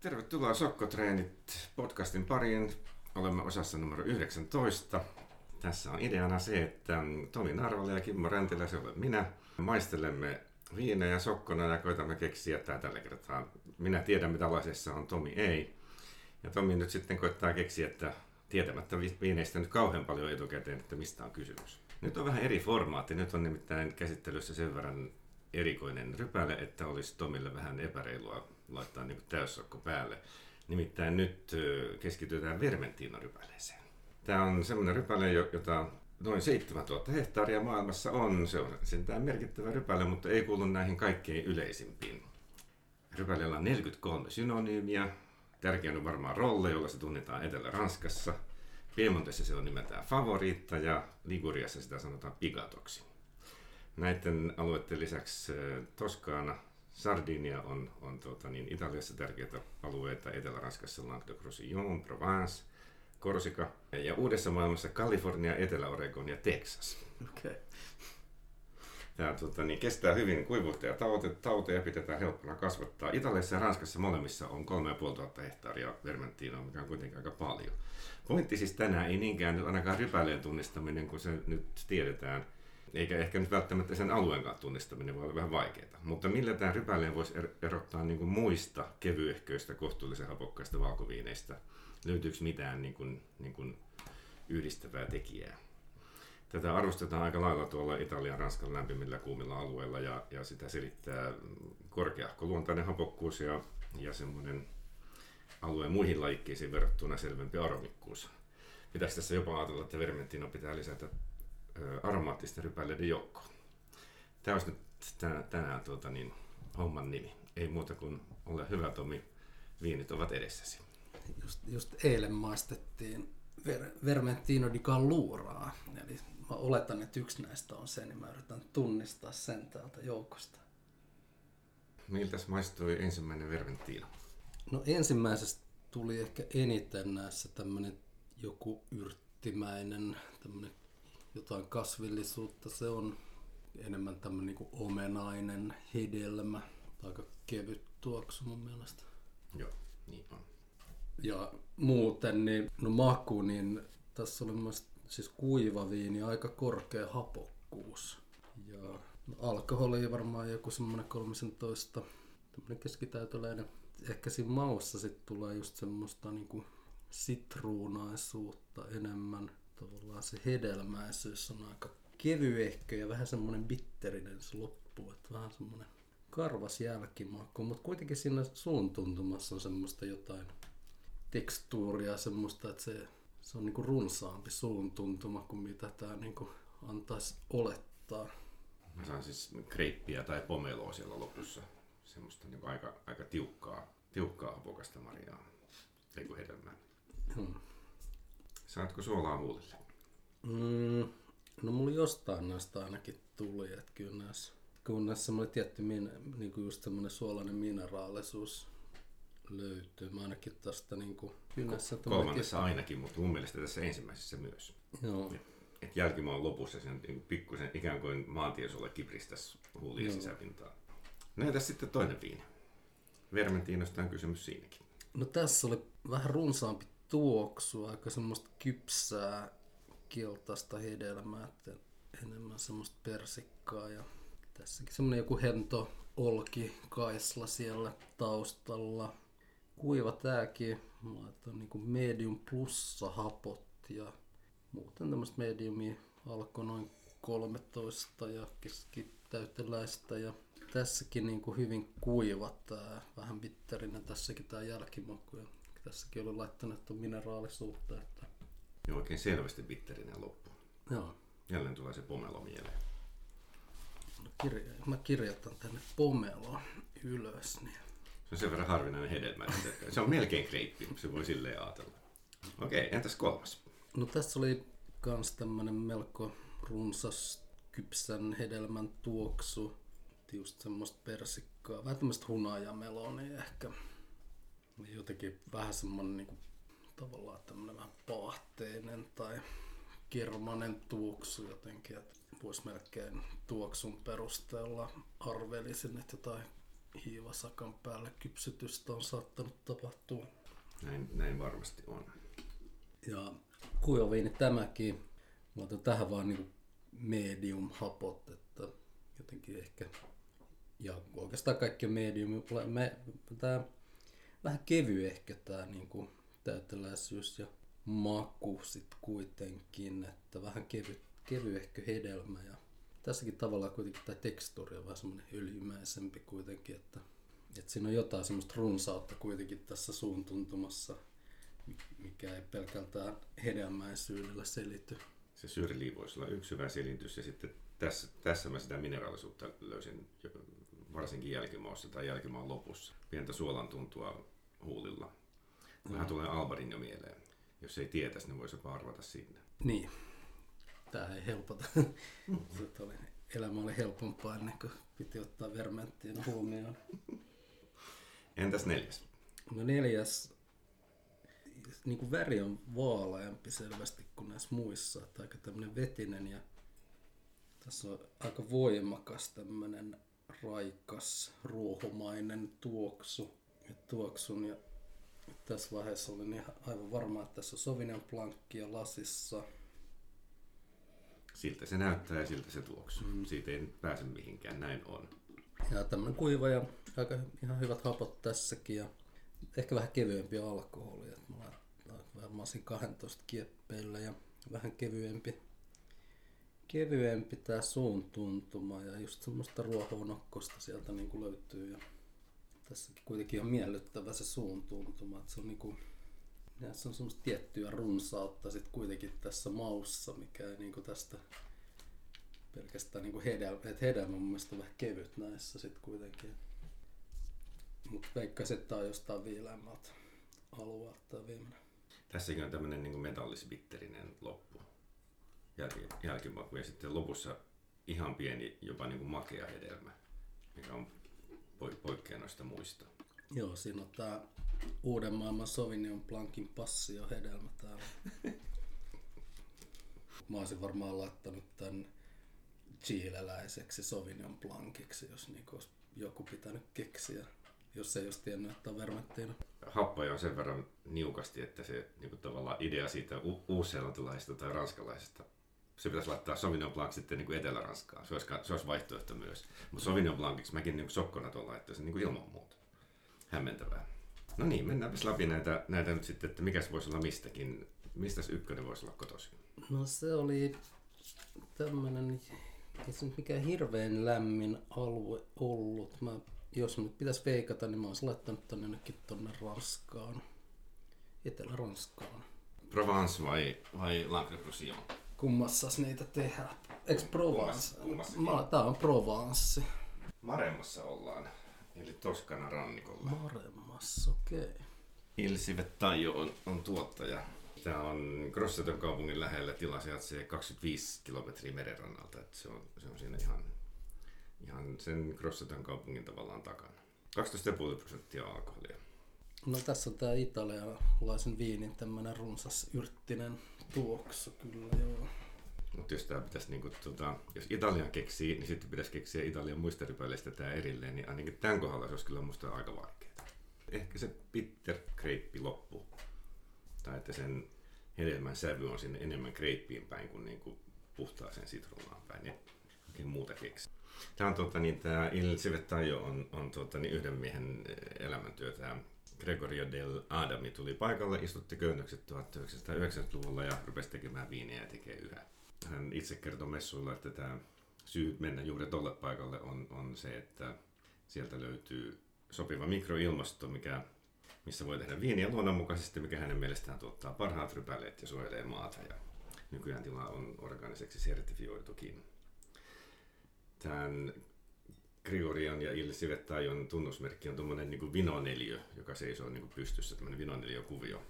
Tervetuloa Sokkotreenit podcastin pariin. Olemme osassa numero 19. Tässä on ideana se, että Tomi Narvalle ja Kimmo Räntilä, se olen minä, maistelemme viinejä sokkona ja koitamme keksiä tämä tällä kertaa. Minä tiedän, mitä lasissa on, Tomi ei. Ja Tomi nyt sitten koittaa keksiä, että tietämättä viineistä nyt kauhean paljon etukäteen, että mistä on kysymys. Nyt on vähän eri formaatti. Nyt on nimittäin käsittelyssä sen verran erikoinen rypäle, että olisi Tomille vähän epäreilua laittaa niin täyssokko päälle. Nimittäin nyt keskitytään Vermentino-rypäleeseen. Tämä on semmoinen rypäle, jota noin 7000 hehtaaria maailmassa on. Se on sentään merkittävä rypäle, mutta ei kuulu näihin kaikkein yleisimpiin. Rypäleellä on 43 synonyymiä. Tärkein on varmaan rolle, jolla se tunnetaan Etelä-Ranskassa. Piemontessa se on nimeltään favoriitta ja Liguriassa sitä sanotaan pigatoksi. Näiden alueiden lisäksi Toskaana, Sardinia on, on tuota, niin Italiassa tärkeitä alueita, Etelä-Ranskassa Languedoc-Roussillon, Provence, Korsika ja uudessa maailmassa Kalifornia, Etelä-Oregon ja Texas. Okay. Tämä tuota, niin, kestää hyvin kuivuutta ja taute, tauteja pidetään helppona kasvattaa. Italiassa ja Ranskassa molemmissa on 3500 hehtaaria vermenttiinoa, mikä on kuitenkin aika paljon. Pointti siis tänään ei niinkään nyt ainakaan rypäleen tunnistaminen, kun se nyt tiedetään, eikä ehkä nyt välttämättä sen alueenkaan tunnistaminen voi olla vähän vaikeaa. Mutta millä tämä rypäleen voisi er-, erottaa niin kuin muista kevyehköistä, kohtuullisen hapokkaista valkoviineistä? Löytyykö mitään niin kuin, niin kuin yhdistävää tekijää? Tätä arvostetaan aika lailla tuolla Italian Ranskan lämpimillä kuumilla alueilla ja, ja sitä selittää korkeahko luontainen hapokkuus ja, ja semmoinen alueen muihin lajikkeisiin verrattuna selvempi aromikkuus. Pitäisi tässä jopa ajatella, että vermentino pitää lisätä aromaattisten rypäleiden joukkoon. Tämä olisi nyt tänään, tänään tuota, niin, homman nimi. Ei muuta kuin ole hyvä Tomi, viinit ovat edessäsi. Just, just eilen maistettiin ver, Vermentino di Calluraa, eli mä oletan, että yksi näistä on se, niin mä yritän tunnistaa sen täältä joukosta. Miltäs maistui ensimmäinen Vermentino? No ensimmäisestä tuli ehkä eniten näissä tämmöinen joku yrttimäinen, tämmöinen jotain kasvillisuutta. Se on enemmän tämmöinen niin omenainen hedelmä. Aika kevyt tuoksu mun mielestä. Joo, niin on. Ja muuten, niin, no maku, niin tässä oli mun siis kuiva viini, aika korkea hapokkuus. Ja no, alkoholi varmaan joku semmoinen 13, tämmöinen keskitäytöläinen. Ehkä siinä maussa sitten tulee just semmoista niinku sitruunaisuutta enemmän. Tavallaan se hedelmäisyys on aika kevyehkö ja vähän semmoinen bitterinen se loppu. Että vähän semmoinen karvas jälkimaku, mutta kuitenkin siinä suun tuntumassa on semmoista jotain tekstuuria, semmoista, että se se on niinku runsaampi suun tuntuma kuin mitä tämä niinku antaisi olettaa. Mä saan siis kreippiä tai pomeloa siellä lopussa. Semmoista niinku aika, aika tiukkaa, tiukkaa apokasta marjaa. Ei hedelmää. Hmm. Saatko suolaa huulille? Mm, no mulla jostain näistä ainakin tuli, että kyllä näissä, kun näissä semmoinen tietty, niin kuin just semmoinen suolainen mineraalisuus löytyy. Mä ainakin tästä niin kuin kynnässä. Kolmannessa ainakin, mutta mun mielestä tässä ensimmäisessä myös. Joo. Et jälkimaan lopussa sen niin pikkusen ikään kuin maantiesulle kipristäisi huulien sisäpintaa. Näitä sitten toinen viini. Vermentiinosta on kysymys siinäkin. No tässä oli vähän runsaampi tuoksu, aika semmoista kypsää kiltaista hedelmää, että enemmän semmoista persikkaa ja tässäkin semmoinen joku hento olki kaisla siellä taustalla kuiva tääkin. Mä laitoin niin medium plussa hapot ja muuten tämmöistä mediumia alkoi noin 13 ja keskitäyteläistä ja tässäkin niin kuin hyvin kuiva tää, vähän bitterinen tässäkin tää jälkimaku ja tässäkin oli laittanut että on mineraalisuutta. Että... Ja oikein selvästi bitterinen loppu. Joo. Jälleen tulee se pomelo mieleen. No, kirja, mä kirjoitan tänne pomelo ylös, niin se on sen verran harvinainen hedelmä, että se on melkein kreippi, se voi silleen ajatella. Okei, entäs kolmas? No tässä oli kans tämmönen melko runsas kypsän hedelmän tuoksu. Just semmoista persikkaa, vähän tämmöistä hunajamelonia ehkä. Jotenkin vähän semmonen niinku tavallaan tämmönen vähän paahteinen tai kermanen tuoksu jotenkin, että voisi melkein tuoksun perusteella arvelisin, että jotain hiivasakan päälle kypsytystä on saattanut tapahtua. Näin, näin varmasti on. Ja kuivaviini tämäkin, mä otan tähän vaan niin medium hapot, että jotenkin ehkä, ja oikeastaan kaikki on medium, me, tää, vähän kevy ehkä tää niin kuin täyteläisyys ja maku sit kuitenkin, että vähän kevy, kevyehkö hedelmä ja tässäkin tavallaan kuitenkin tämä tekstuuri on vähän semmoinen öljymäisempi kuitenkin, että, että siinä on jotain semmoista runsautta kuitenkin tässä suun tuntumassa, mikä ei pelkältään hedelmäisyydellä selity. Se syrli voisi olla yksi hyvä selitys ja sitten tässä, tässä mä sitä mineraalisuutta löysin varsinkin jälkimaussa tai jälkimaan lopussa. Pientä suolan tuntua huulilla. Vähän mm. tulee Albarin jo mieleen. Jos ei tietäisi, niin voisi jopa arvata sinne. Niin. Tämä ei helpota. oli, elämä oli helpompaa ennen kuin piti ottaa vermenttiä huomioon. Entäs neljäs? No neljäs, niin kuin väri on vaaleampi selvästi kuin näissä muissa. Että aika tämmöinen vetinen ja tässä on aika voimakas tämmöinen raikas, ruohomainen tuoksu. Ja tuoksun ja tässä vaiheessa olin ihan aivan varma, että tässä on Sauvignon Blancia lasissa. Siltä se näyttää ja siltä se tuoksuu. Mm. Siitä ei pääse mihinkään, näin on. Ja tämmöinen kuiva ja aika ihan hyvät hapot tässäkin ja ehkä vähän kevyempi alkoholi. Että mä varmaan 12 kieppeillä ja vähän kevyempi, kevyempi tää suun tuntuma ja just semmoista ruohonokkosta sieltä niin kuin löytyy. Ja tässäkin kuitenkin on miellyttävä se suun tuntuma. Että se on niinku, se on semmoista tiettyä runsautta sit kuitenkin tässä maussa, mikä ei niinku tästä pelkästään niinku hedelmä, että hedelmä mun mielestä on vähän kevyt näissä sit kuitenkin. Mutta veikkaisin, että on jostain viileämmältä alueelta tämä viimeinen. Tässäkin on tämmöinen niin metallisbitterinen loppu, jälki, jälkimaku ja sitten lopussa ihan pieni, jopa niin kuin makea hedelmä, mikä on poikkeaa noista muista. Joo, siinä on tää uuden maailman Sauvignon Blancin passio hedelmä täällä. Mä olisin varmaan laittanut tän chileläiseksi Sauvignon Blanciksi, jos niinku olisi joku pitänyt keksiä, jos ei olisi tiennyt, että on vermettiina. Happoja on sen verran niukasti, että se niinku tavallaan idea siitä u- uusseelantilaisesta tai ranskalaisesta se pitäisi laittaa Sauvignon Blanc sitten niin kuin Etelä-Ranskaan. Se olisi, se olisi vaihtoehto myös. Mutta Sauvignon Blanciksi mäkin niin sokkona tuon laittaisin niin kuin ilman muuta. Hämmentävää. No niin, mennäänpäs läpi näitä, näitä nyt sitten, että mikä se voisi olla mistäkin. Mistä ykkönen voisi olla kotosi? No se oli tämmöinen, ei se nyt mikään hirveän lämmin alue ollut. Mä, jos nyt pitäisi veikata, niin mä olisin laittanut tonne jonnekin tonne Ranskaan. Etelä-Ranskaan. Provence vai, vai Languedoc kummassas niitä tehdään. Eikö Provence? Ma, tää on Provence. Maremmassa ollaan, eli Toskana rannikolla. Maremmassa, okei. Okay. Ilsivet Tajo on, on tuottaja. Tämä on Grosseton kaupungin lähellä, tila sijaitsee 25 kilometriä merenrannalta, että se on, se on siinä ihan, ihan sen Grosseton kaupungin tavallaan takana. 12,5 prosenttia alkoholia. No tässä on tämä italialaisen viinin tämmöinen runsas yrttinen tuoksu kyllä, joo. Mutta jos niinku, tota, jos Italian keksii, niin sitten pitäisi keksiä Italian muista rypäleistä tämä erilleen, niin ainakin tämän kohdalla se olisi kyllä musta aika vaikeaa. Ehkä se bitter kreippi loppu, tai että sen hedelmän sävy on sinne enemmän kreippiin päin kuin niinku puhtaaseen sitruunaan päin, niin oikein muuta keksi. Tämä on tota, niin, tämä Il Civettaio on, on tota, niin yhden miehen elämäntyö, tämä Gregorio del Adami tuli paikalle, istutti köynnökset 1990-luvulla ja rupesi tekemään viiniä ja tekee yhä. Hän itse kertoi messuilla, että tämä syy mennä juuri tolle paikalle on, on se, että sieltä löytyy sopiva mikroilmasto, mikä, missä voi tehdä viiniä luonnonmukaisesti, mikä hänen mielestään tuottaa parhaat rypäleet ja suojelee maata. Ja nykyään tila on organiseksi sertifioitukin. Tämän Grigorian ja Il Sivettajon tunnusmerkki on tuommoinen niin vinoneliö, joka seisoo niin pystyssä, tämmöinen vinoneliökuvio.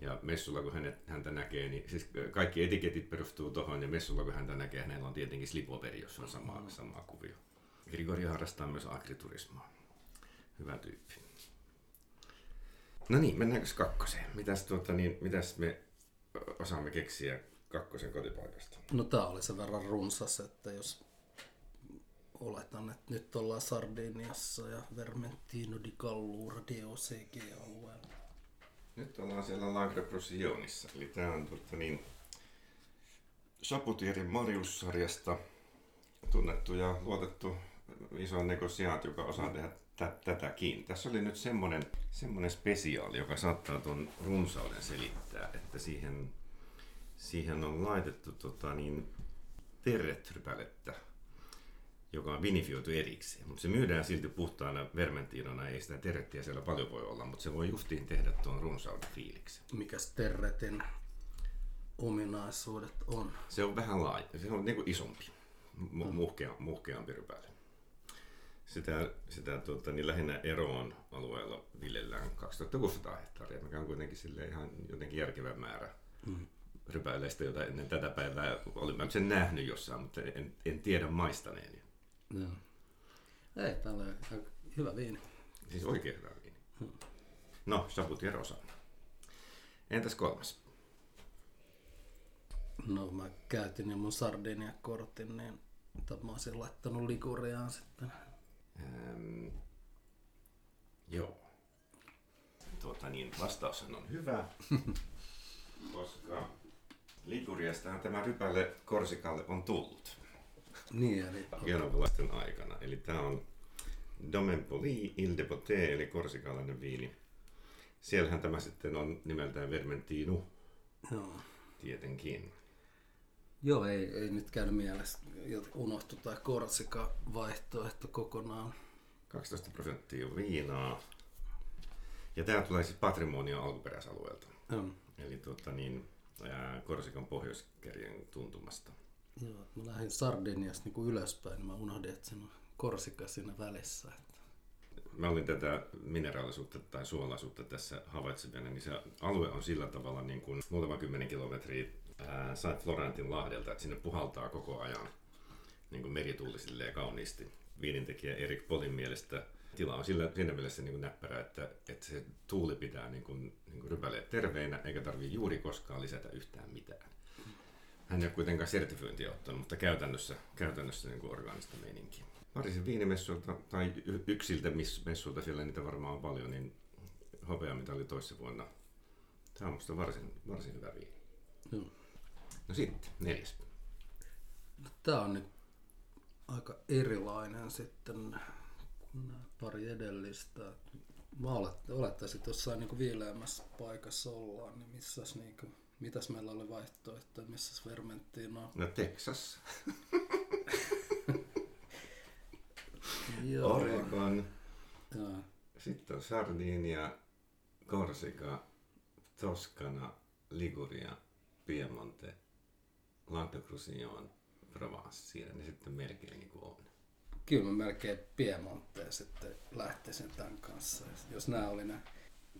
Ja messulla kun hänet, häntä näkee, niin siis kaikki etiketit perustuu tuohon, ja messulla kun häntä näkee, hänellä on tietenkin slipoveri, jossa on sama, mm. sama kuvio. Grigoria harrastaa myös agriturismaa. Hyvä tyyppi. No niin, mennäänkö kakkoseen? Mitäs, tuota, niin, mitäs me osaamme keksiä kakkosen kotipaikasta? No tää oli sen verran runsas, että jos oletan, että nyt ollaan Sardiniassa ja Vermentino di Gallura DOCG-alueella. Nyt ollaan siellä Langre Prosionissa, eli tää on totta niin Saputierin Marius-sarjasta tunnettu ja luotettu iso negosiaat, joka osaa tehdä tä- tätäkin. Tässä oli nyt semmoinen, semmoinen spesiaali, joka saattaa tuon runsauden selittää, että siihen, siihen on laitettu tota, niin, terretrypälettä, joka on vinifioitu erikseen. Mutta se myydään silti puhtaana vermentinona, ei sitä terrettiä siellä paljon voi olla, mutta se voi justiin tehdä tuon runsauden fiiliksen. Mikäs Terretin ominaisuudet on? Se on vähän laaja, se on niin kuin isompi, mu- muhkea, muhkeampi rypäle. Sitä, sitä tuota, niin lähinnä eroon alueella viljellään 2600 hehtaaria, mikä on kuitenkin sille ihan jotenkin järkevä määrä mm. rypäileistä, jota ennen tätä päivää olin mä sen nähnyt jossain, mutta en, en tiedä maistaneeni. Joo. Ei, täällä on aika hyvä viini. Siis oikein hyvä viini. No, Saputier Rosa. Entäs kolmas? No mä käytin jo mun Sardinia-kortin, niin mutta mä olisin laittanut Liguriaan sitten. Ähm, joo. Tuota niin, vastaushan on hyvä, koska Liguriastahan tämä rypäle Korsikalle on tullut Niin, eli genovalaisten aikana. Eli tämä on Domenpoli Il de Poté, eli korsikalainen viini. Siellähän tämä sitten on nimeltään Vermentino, joo. tietenkin. Joo, ei, ei nyt käynyt mielessä. Unohtu tämä Korsika-vaihtoehto kokonaan. 12 prosenttia viinaa. Ja tämä tulee siis Patrimonion alkuperäisalueelta. Joo. Eli tuota niin, Korsikan pohjoiskerjen tuntumasta. Joo, mä lähdin Sardiniasta niin ylöspäin, niin mä unohdin, että siinä on Korsika siinä välissä. Että... Mä olin tätä mineraalisuutta tai suolaisuutta tässä havaitsevana, niin se alue on sillä tavalla niin kuin muutama kymmenen kilometriä Saint Florentin lahdelta, että sinne puhaltaa koko ajan niin kuin merituuli silleen kauniisti. Viinintekijä Erik Polin mielestä tila on sillä, siinä mielessä niin kuin näppärä, että, että se tuuli pitää niin kuin, niin kuin rypäleet terveinä, eikä tarvii juuri koskaan lisätä yhtään mitään. Hän ei ole kuitenkaan sertifiointia ottanut, mutta käytännössä, käytännössä niin kuin orgaanista meininkiä. Pariisin viinimessuilta tai yksiltä messuilta, siellä niitä varmaan on paljon, niin hopeamitali toissa vuonna. Tämä on musta varsin, varsin hyvä viini. Joo. No sitten, neljäs. Tää on nyt aika erilainen sitten kuin nämä pari edellistä. Mä olet- olettaisin, että jossain niin viileämmässä paikassa ollaan, niin missäs niin kuin, mitäs meillä oli vaihtoehtoja, missäs Vermenttiin on? No Texas, Joo. Oregon, Joo. sitten on Sardinia, Korsika, Toskana, Liguria, Piemonte, Languedoc-Roussillon, Provence. Siinä ne sitten melkein niin kuin on. Kyllä mä melkein Piemonteen sitten lähtisin tämän kanssa. Jos nämä oli ne.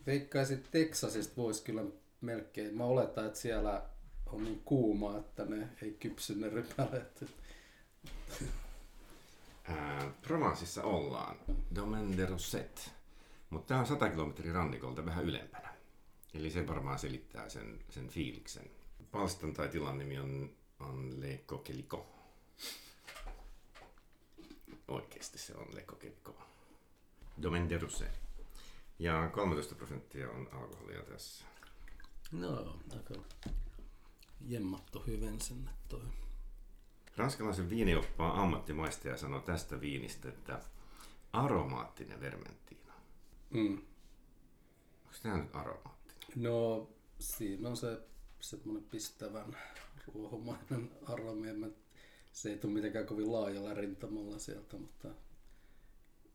Veikkaisin Texasista voisi kyllä melkein. Mä oletan, että siellä on niin kuuma, että ne ei kypsy ne rypäleet. Ää, Provenceissa ollaan, Domaine de Rosset, mutta tämä on 100 kilometriä rannikolta vähän ylempänä. Eli se varmaan selittää sen, sen fiiliksen. Palstan tai tilan nimi on, on Le Coquelicot. Oikeasti se on Le Coquelicot. Domaine de Rosset. Ja 13 prosenttia on alkoholia tässä. No, aika jemmattu hyvin sinne toi. Ranskalaisen viinioppaan ammattimaistaja sanoi tästä viinistä, että aromaattinen vermenttiina. Mm. Onko tämä nyt aromaattinen? No, siinä on se semmoinen pistävän ruohomainen aromi. Se ei tule mitenkään kovin laajalla rintamalla sieltä, mutta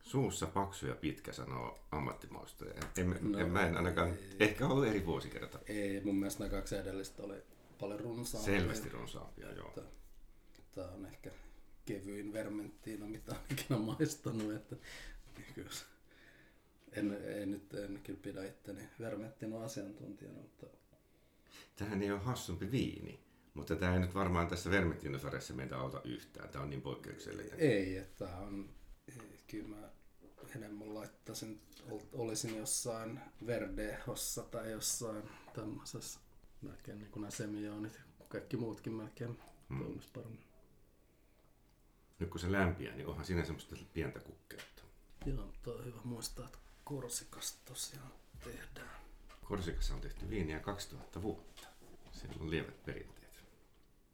Suussa paksu ja pitkä, sanoo ammattimaustaja. En, No, no, en, mä en ainakaan, ei. ehkä ollut eri vuosikerta. ei, mun mielestä nämä kaksi edellistä oli paljon runsaampi. Selvästi runsaampia, joo. Tämä on ehkä kevyin vermenttiina, mitä olen ikinä maistanut. Että, kyllä se- en, en, nyt en kyllä pidä itteni vermenttina asiantuntijana, mutta Tähän ei ole hassumpi viini, mutta tämä ei nyt varmaan tässä vermenttinosarjassa meitä auta yhtään. Tämä on niin poikkeuksellinen. ei, että tää on, kyllä mä enemmän laittaisin, ol- olisin jossain Verdehossa tai jossain tämmöisessä, melkein niin kuin nämä semioonit, kaikki muutkin melkein Hmm. toimisi paremmin. Nyt kun se lämpiää, niin onhan siinä semmoista pientä kukkeutta. Joo, tuo on hyvä muistaa, että Korsikasta tosiaan tehdään. Korsikassa on tehty viiniä 2000 vuotta. Siinä on lievät perinteet.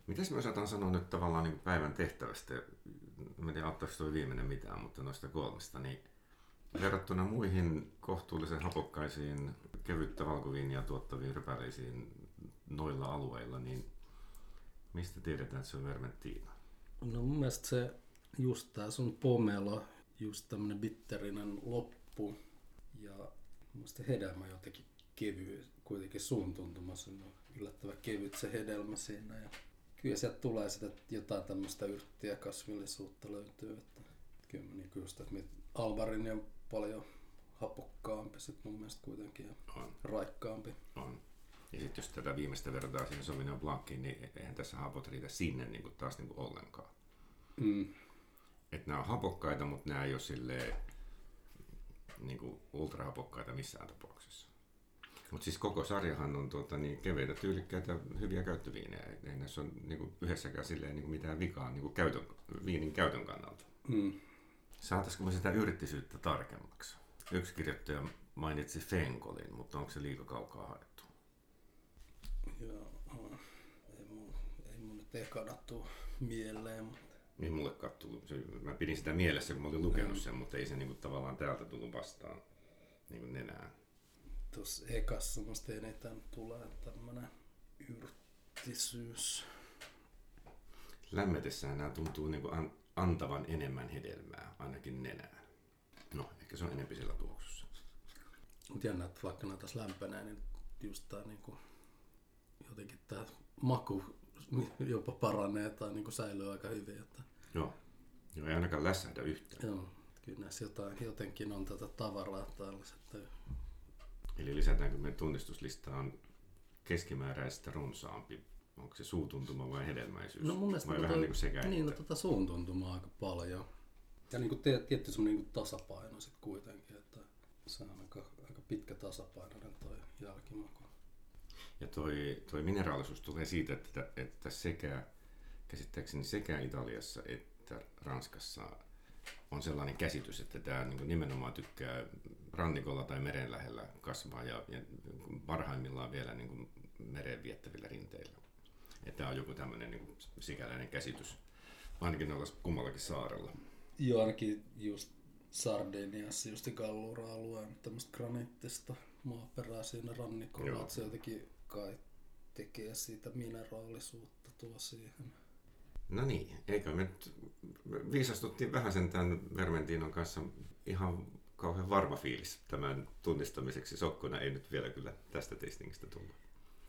Mitäs me osataan sanoa nyt tavallaan niin päivän tehtävästä? Mä en tiedä, auttaako toi viimeinen mitään, mutta noista kolmesta, niin verrattuna muihin kohtuullisen hapokkaisiin, kevyttä valkoviiniä tuottaviin rypäleisiin noilla alueilla, niin mistä tiedetään, että se on vermenttiina? No mun mielestä se just tää sun pomelo, just tämmönen bitterinen loppu ja mun se hedelmä jotenkin kevyy, kuitenkin suun tuntumassa on yllättävän kevyt se hedelmä siinä ja kyllä sieltä tulee sitä jotain tämmöistä yrttiä kasvillisuutta löytyy, että kyllä niin just, että Alvarin on paljon hapokkaampi sit mun mielestä kuitenkin ja On, raikkaampi. on. Ja sitten jos tätä viimeistä vertaa siihen Sauvignon Blanciin, niin eihän tässä hapot riitä sinne niin kuin taas niin kuin ollenkaan. Mm. Että nämä on hapokkaita, mutta nämä ei ole silleen niin kuin ultrahapokkaita missään tapauksessa. Mutta siis koko sarjahan on tuota, niin keveitä, tyylikkäitä, hyviä käyttöviinejä. Ei- näissä ole niin kuin yhdessäkään silleen, niin kuin mitään vikaa niin kuin käytön, viinin käytön kannalta. Mm. Saataisiko me sitä yrttisyyttä tarkemmaksi? Yksi kirjoittaja mainitsi Fenkolin, mutta onko se liika kaukaa haettu? Joo, ei mun, ei mun nyt ekana mieleen, mutta Niin mulle kattuu. Mä pidin sitä mielessä, kun mä olin lukenut sen, mutta ei se niin kuin, tavallaan täältä tullut vastaan niin kuin nenään. Tuossa ekassa musta eniten tulee tämmönen yrttisyys. Lämmetessään nämä tuntuu niin an, antavan enemmän hedelmää, ainakin nenään. No, ehkä se on enempi siellä tuoksussa. Mut jännä, että vaikka näitä tässä lämpenee, niin just tää niinku, jotenkin tää maku jopa paranee tai niinku säilyy aika hyvin. Että, Joo. Joo, ei ainakaan lässähdä yhtään. joo, kyllä näissä jotain, jotenkin on tätä tavaraa täällä sitten. Eli lisätäänkö me tunnistuslistaan keskimääräistä runsaampi? Onko se suutuntuma vai hedelmäisyys? No mun mielestä vai tota- vähän niin kuin sekä Niin, no tota suun tuntumaa aika paljon. Ja niinku te, tietty semmonen niinku tasapaino sit kuitenkin, että se on aika, aika pitkä tasapainoinen toi jälkimaku. Ja toi, toi mineraalisuus tulee siitä, että, että sekä, käsittääkseni sekä Italiassa että Ranskassa on sellainen käsitys, että tämä niin nimenomaan tykkää rannikolla tai meren lähellä kasvaa ja, ja parhaimmillaan vielä niin kuin mereen viettävillä rinteillä. Että tämä on joku tämmöinen niin sikäläinen käsitys, ainakin noilla kummallakin saarella. Joo, ainakin just Sardiniassa, just Gallura-alueen tämmöistä graniittista maaperää siinä rannikolla, Joo. että se jotenkin kai tekee siitä mineraalisuutta tuo siihen. No niin, eikö me nyt viisastuttiin vähän sen tämän Vermentinon kanssa ihan kauhean varma fiilis tämän tunnistamiseksi. Sokkona ei nyt vielä kyllä tästä testingistä tullut.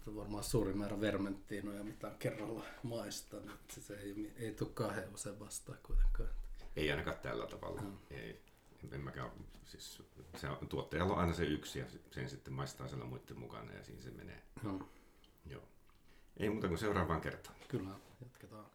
Se on varmaan suuri määrä vermenttiinoja, mitä on kerralla maistanut. Se ei, ei tule kahden usein vastaan kuitenkaan. Ei ainakaan tällä tavalla. Mm. Ei. En mäkään, siis se on, tuottajalla on aina se yksi ja sen sitten maistaa siellä muiden mukana ja siinä se menee. No, Joo. Ei muuta kuin seuraavaan kertaan. kyllä, jatketaan.